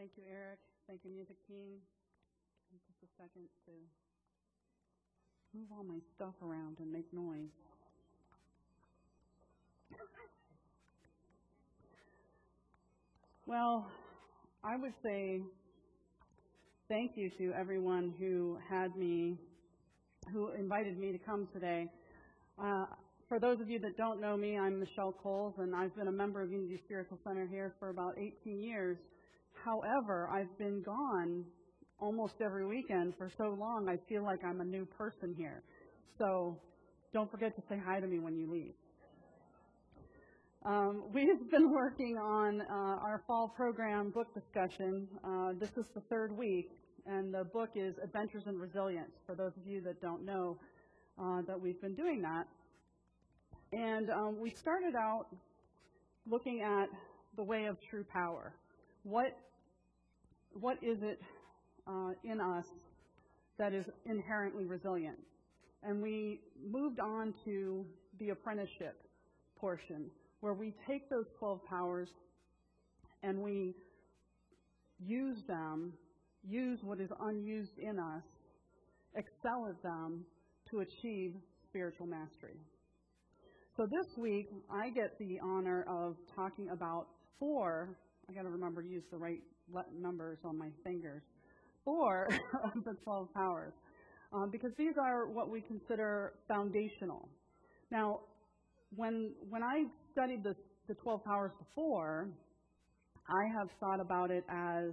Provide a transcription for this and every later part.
Thank you, Eric. Thank you, Music Team. Just a second to move all my stuff around and make noise. Well, I would say thank you to everyone who had me, who invited me to come today. Uh, for those of you that don't know me, I'm Michelle Coles, and I've been a member of Unity Spiritual Center here for about 18 years. However, I've been gone almost every weekend for so long, I feel like I'm a new person here. So don't forget to say hi to me when you leave. Um, we've been working on uh, our fall program book discussion. Uh, this is the third week, and the book is Adventures in Resilience, for those of you that don't know uh, that we've been doing that. And um, we started out looking at the way of true power. What, what is it uh, in us that is inherently resilient? And we moved on to the apprenticeship portion, where we take those 12 powers and we use them, use what is unused in us, excel at them to achieve spiritual mastery. So this week, I get the honor of talking about four, I got to remember to use the right numbers on my fingers, four of the 12 powers, um, because these are what we consider foundational. Now, when, when I studied the, the 12 powers before, I have thought about it as,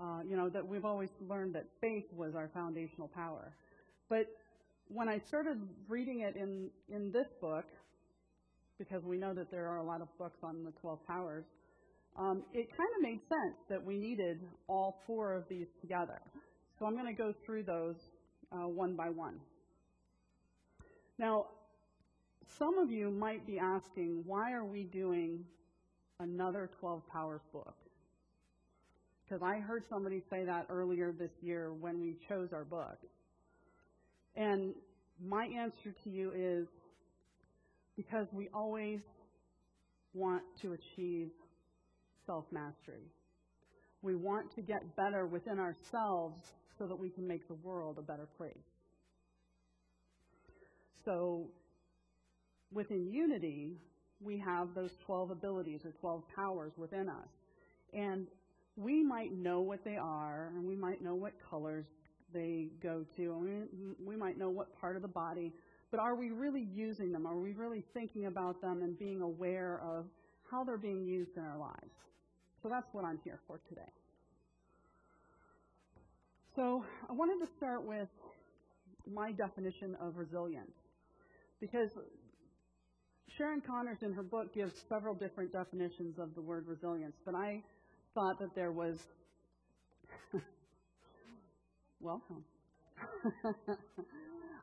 uh, you know, that we've always learned that faith was our foundational power. But when I started reading it in, in this book, because we know that there are a lot of books on the 12 powers, um, it kind of made sense that we needed all four of these together. So I'm going to go through those uh, one by one. Now, some of you might be asking, why are we doing another 12 Powers book? Because I heard somebody say that earlier this year when we chose our book. And my answer to you is because we always want to achieve self mastery. We want to get better within ourselves so that we can make the world a better place. So, within unity, we have those 12 abilities or 12 powers within us. And we might know what they are, and we might know what colors they go to, and we, we might know what part of the body, but are we really using them? Are we really thinking about them and being aware of how they're being used in our lives? So that's what I'm here for today. So I wanted to start with my definition of resilience because Sharon Connors in her book gives several different definitions of the word resilience, but I thought that there was welcome.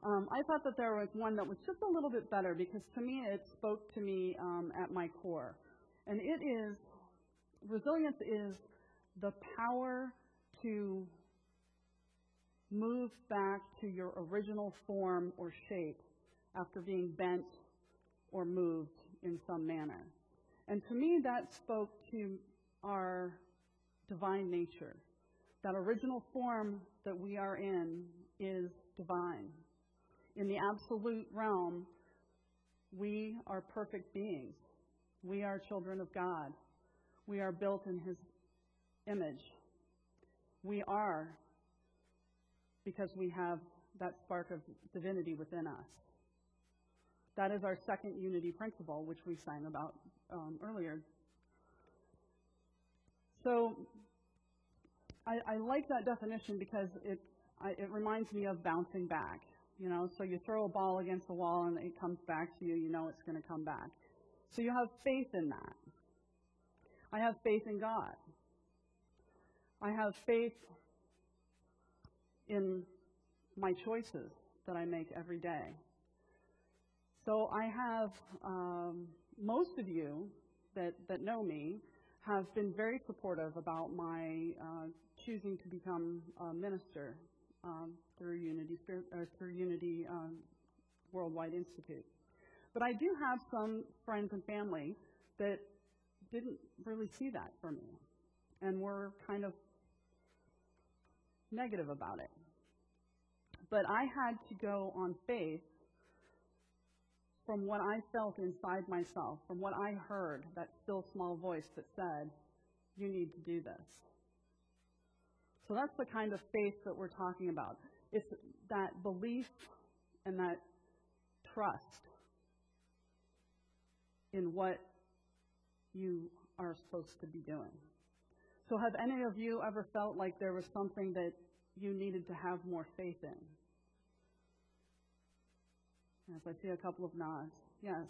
um, I thought that there was one that was just a little bit better because to me it spoke to me um, at my core, and it is resilience is the power to move back to your original form or shape after being bent or moved in some manner. And to me, that spoke to our divine nature. That original form that we are in is divine. In the absolute realm, we are perfect beings. We are children of God. We are built in His image. We are because we have that spark of divinity within us. That is our second unity principle, which we sang about um, earlier. So I, I, like that definition because it, I, it reminds me of bouncing back. You know, so you throw a ball against the wall and it comes back to you, you know it's going to come back. So you have faith in that. I have faith in God. I have faith in my choices that I make every day. So I have, um, most of you that, that know me have been very supportive about my uh, choosing to become a minister um, through Unity, or through Unity um, Worldwide Institute. But I do have some friends and family that didn't really see that for me and were kind of negative about it. But I had to go on faith from what I felt inside myself, from what I heard, that still small voice that said, You need to do this. So that's the kind of faith that we're talking about. It's that belief and that trust in what you are supposed to be doing. So, have any of you ever felt like there was something that you needed to have more faith in? Yes, I see a couple of nods. Yes.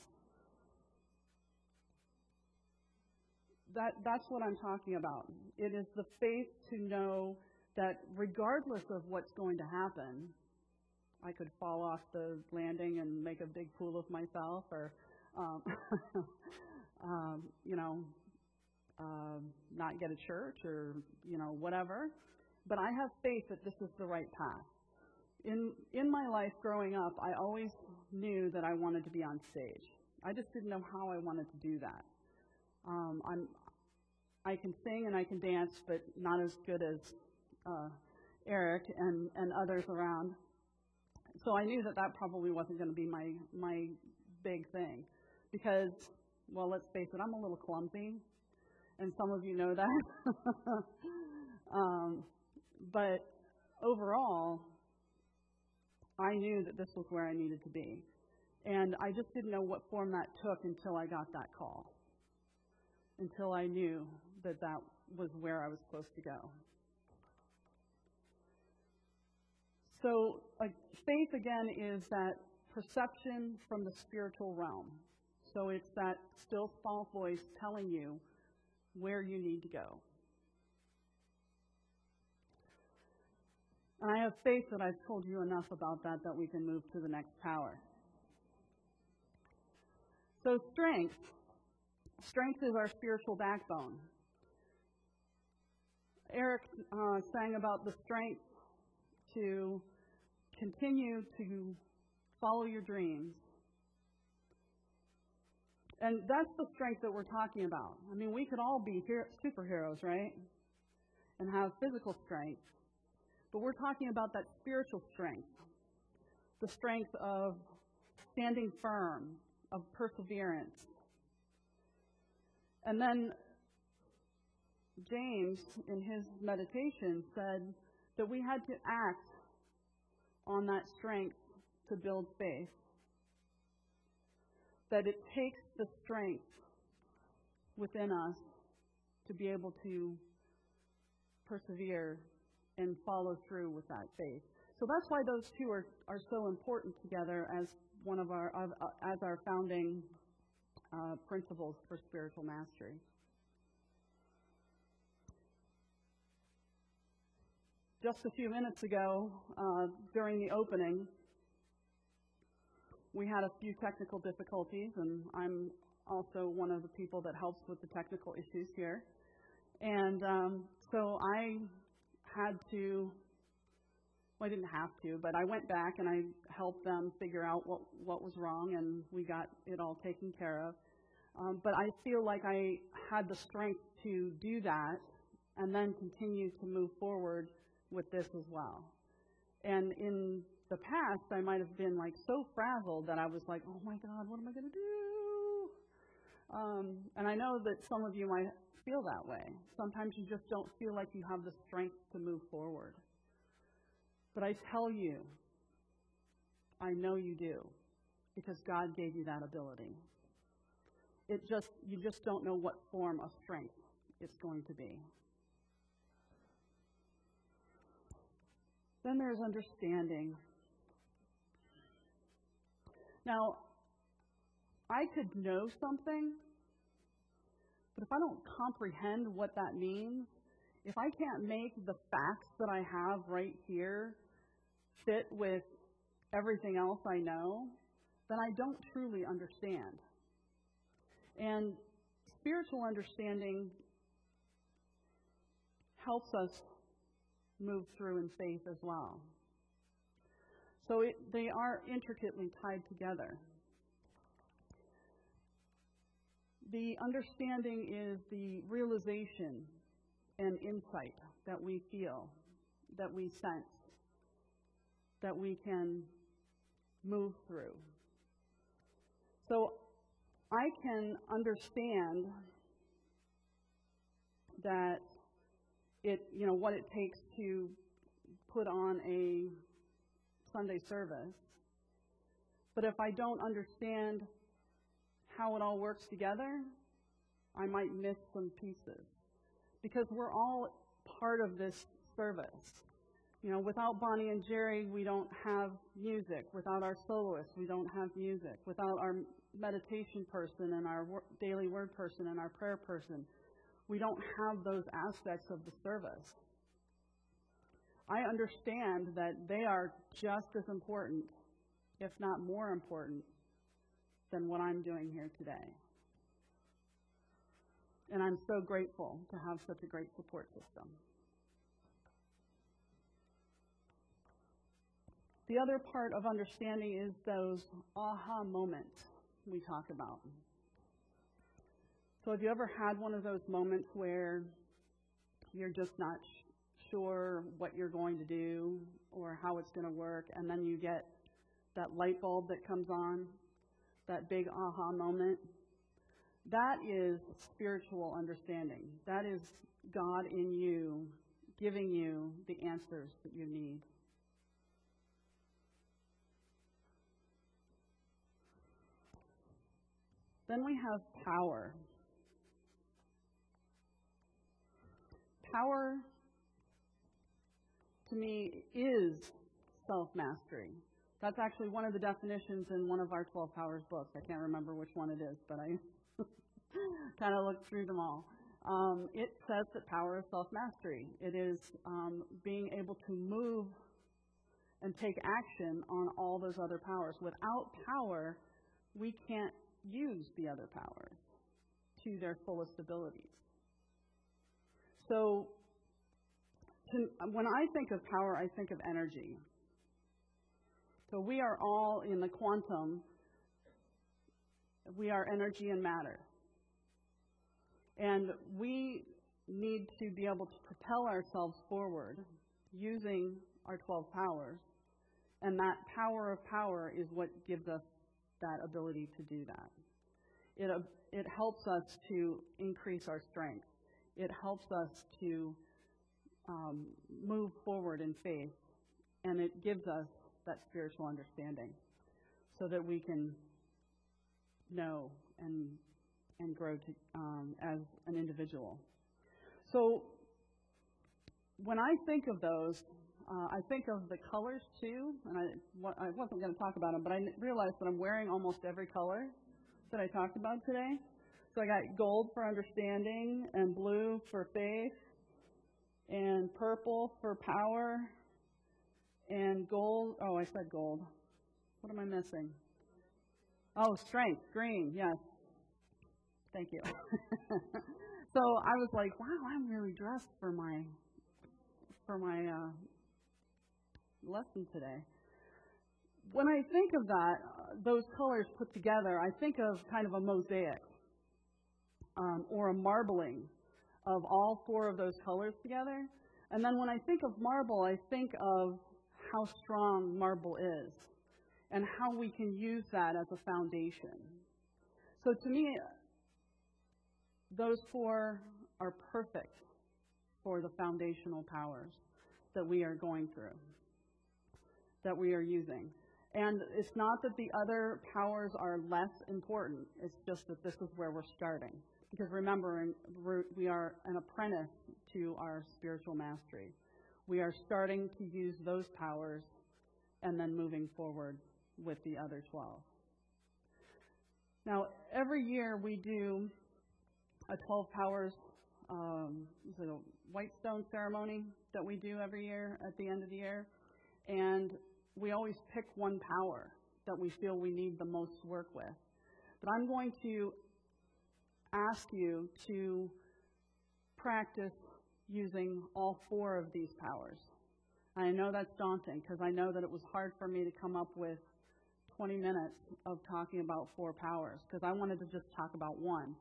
That, that's what I'm talking about. It is the faith to know that regardless of what's going to happen, I could fall off the landing and make a big fool of myself, or, um, um, you know, um, not get a church, or you know, whatever. But I have faith that this is the right path. In in my life growing up, I always knew that I wanted to be on stage. I just didn't know how I wanted to do that. Um, I'm I can sing and I can dance, but not as good as uh, Eric and, and others around. So I knew that that probably wasn't going to be my my big thing, because well, let's face it, I'm a little clumsy, and some of you know that. um, but overall, I knew that this was where I needed to be, and I just didn't know what form that took until I got that call, until I knew that that was where I was supposed to go. So, uh, faith again is that perception from the spiritual realm. So, it's that still small voice telling you where you need to go. And I have faith that I've told you enough about that that we can move to the next power. So, strength. Strength is our spiritual backbone. Eric uh, sang about the strength to continue to follow your dreams. And that's the strength that we're talking about. I mean, we could all be superheroes, right? And have physical strength. But we're talking about that spiritual strength the strength of standing firm, of perseverance. And then James, in his meditation, said that we had to act on that strength to build faith. That it takes the strength within us to be able to persevere and follow through with that faith. So that's why those two are, are so important together as one of our uh, as our founding uh, principles for spiritual mastery. just a few minutes ago uh, during the opening, we had a few technical difficulties, and I'm also one of the people that helps with the technical issues here. And um, so I had to, well, I didn't have to, but I went back and I helped them figure out what, what was wrong, and we got it all taken care of. Um, but I feel like I had the strength to do that and then continue to move forward with this as well. And in the past, I might have been like so frazzled that I was like, oh my God, what am I going to do? Um, and I know that some of you might feel that way. Sometimes you just don't feel like you have the strength to move forward. But I tell you, I know you do because God gave you that ability. It just you just don't know what form of strength it's going to be. Then there's understanding. Now, I could know something, but if I don't comprehend what that means, if I can't make the facts that I have right here fit with everything else I know, then I don't truly understand. And spiritual understanding helps us move through in faith as well. So it, they are intricately tied together. The understanding is the realization and insight that we feel that we sense, that we can move through. So I can understand that it, you know, what it takes to put on a Sunday service. But if I don't understand how it all works together, I might miss some pieces. Because we're all part of this service. You know, without Bonnie and Jerry, we don't have music. Without our soloists, we don't have music. Without our meditation person and our daily word person and our prayer person, we don't have those aspects of the service. I understand that they are just as important, if not more important, than what I'm doing here today. And I'm so grateful to have such a great support system. The other part of understanding is those aha moments we talk about. So, have you ever had one of those moments where you're just not sure what you're going to do or how it's going to work, and then you get that light bulb that comes on, that big aha moment? That is spiritual understanding. That is God in you giving you the answers that you need. Then we have power. Power, to me, is self mastery. That's actually one of the definitions in one of our 12 Powers books. I can't remember which one it is, but I kind of looked through them all. Um, it says that power is self mastery. It is um, being able to move and take action on all those other powers. Without power, we can't use the other powers to their fullest abilities. So, to, when I think of power, I think of energy. So, we are all in the quantum, we are energy and matter. And we need to be able to propel ourselves forward using our 12 powers. And that power of power is what gives us that ability to do that. It, it helps us to increase our strength. It helps us to um, move forward in faith. And it gives us that spiritual understanding so that we can know and, and grow to, um, as an individual. So when I think of those, uh, I think of the colors too, and I, I wasn't going to talk about them, but I realized that I'm wearing almost every color that I talked about today. So I got gold for understanding, and blue for faith, and purple for power, and gold. Oh, I said gold. What am I missing? Oh, strength, green, yes. Thank you. so I was like, wow, I'm really dressed for my for my uh, lesson today. When I think of that, uh, those colors put together, I think of kind of a mosaic um, or a marbling of all four of those colors together. And then when I think of marble, I think of how strong marble is and how we can use that as a foundation. So to me, those four are perfect for the foundational powers that we are going through that we are using. And it's not that the other powers are less important, it's just that this is where we're starting. Because remember, we are an apprentice to our spiritual mastery. We are starting to use those powers and then moving forward with the other 12. Now, every year we do a 12 powers um, white stone ceremony that we do every year at the end of the year. And we always pick one power that we feel we need the most work with. But I'm going to ask you to practice using all four of these powers. I know that's daunting because I know that it was hard for me to come up with 20 minutes of talking about four powers because I wanted to just talk about one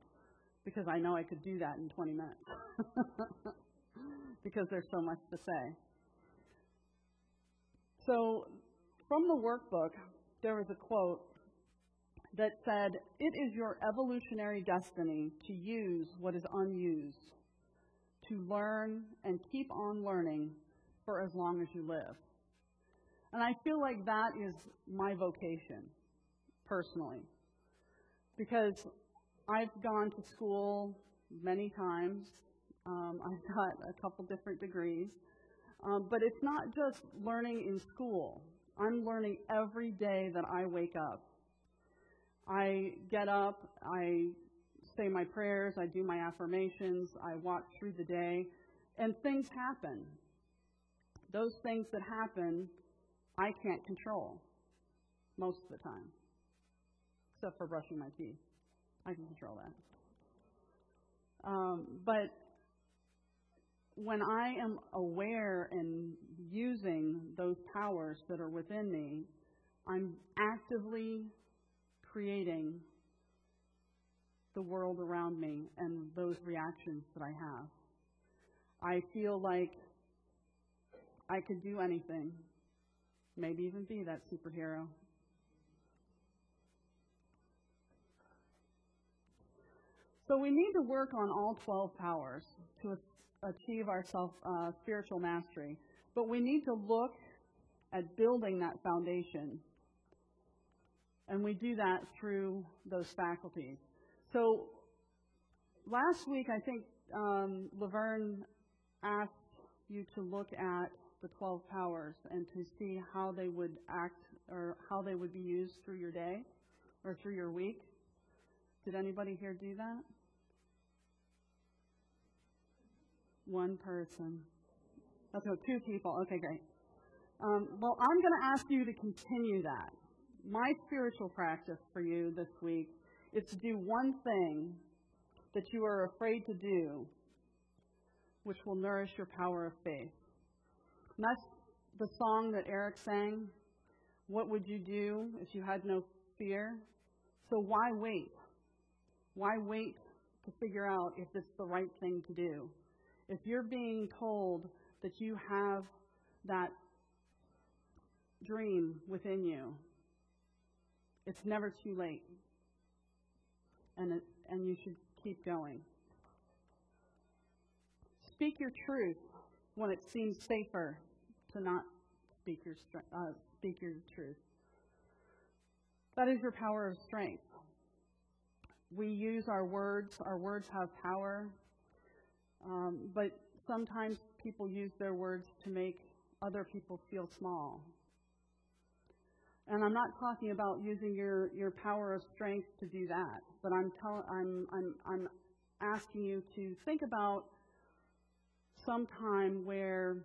because I know I could do that in 20 minutes because there's so much to say. So, from the workbook, there was a quote that said, It is your evolutionary destiny to use what is unused, to learn and keep on learning for as long as you live. And I feel like that is my vocation, personally. Because I've gone to school many times, um, I've got a couple different degrees. Um, but it's not just learning in school. I'm learning every day that I wake up. I get up, I say my prayers, I do my affirmations, I walk through the day, and things happen. Those things that happen, I can't control most of the time, except for brushing my teeth. I can control that. Um, but when I am aware and using those powers that are within me, I'm actively creating the world around me and those reactions that I have. I feel like I could do anything, maybe even be that superhero. So we need to work on all 12 powers to achieve our self uh, spiritual mastery. But we need to look at building that foundation. And we do that through those faculties. So last week, I think um, Laverne asked you to look at the 12 powers and to see how they would act or how they would be used through your day or through your week. Did anybody here do that? One person. Okay, two people. Okay, great. Um, well, I'm going to ask you to continue that. My spiritual practice for you this week is to do one thing that you are afraid to do, which will nourish your power of faith. And that's the song that Eric sang. What would you do if you had no fear? So why wait? Why wait to figure out if it's the right thing to do? If you're being told that you have that dream within you, it's never too late. And, it, and you should keep going. Speak your truth when it seems safer to not speak your, uh, speak your truth. That is your power of strength. We use our words, our words have power. Um, but sometimes people use their words to make other people feel small. And I'm not talking about using your, your power of strength to do that, but I'm, tell, I'm, I'm, I'm asking you to think about some time where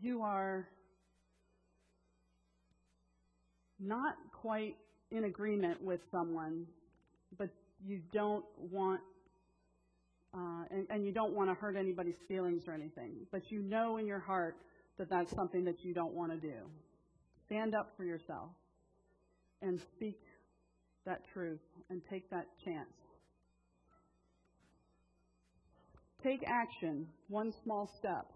you are not quite in agreement with someone, but you don't want and, you don't want to hurt anybody's feelings or anything, but you know in your heart that that's something that you don't want to do. Stand up for yourself and speak that truth and take that chance. Take action, one small step,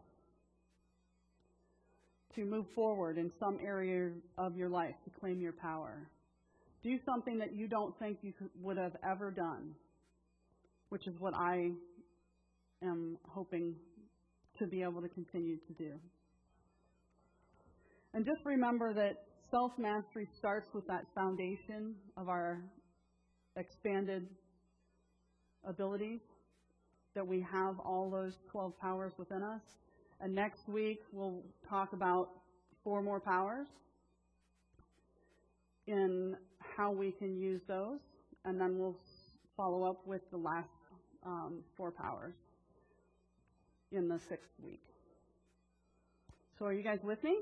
to move forward in some area of your life to claim your power. Do something that you don't think you would have ever done, which is what I am hoping to be able to continue to do. And just remember that self mastery starts with that foundation of our expanded abilities, that we have all those 12 powers within us. And next week, we'll talk about four more powers in how we can use those. And then we'll follow up with the last um, four powers in the sixth week. So are you guys with me?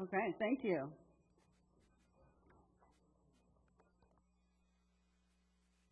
Okay, thank you.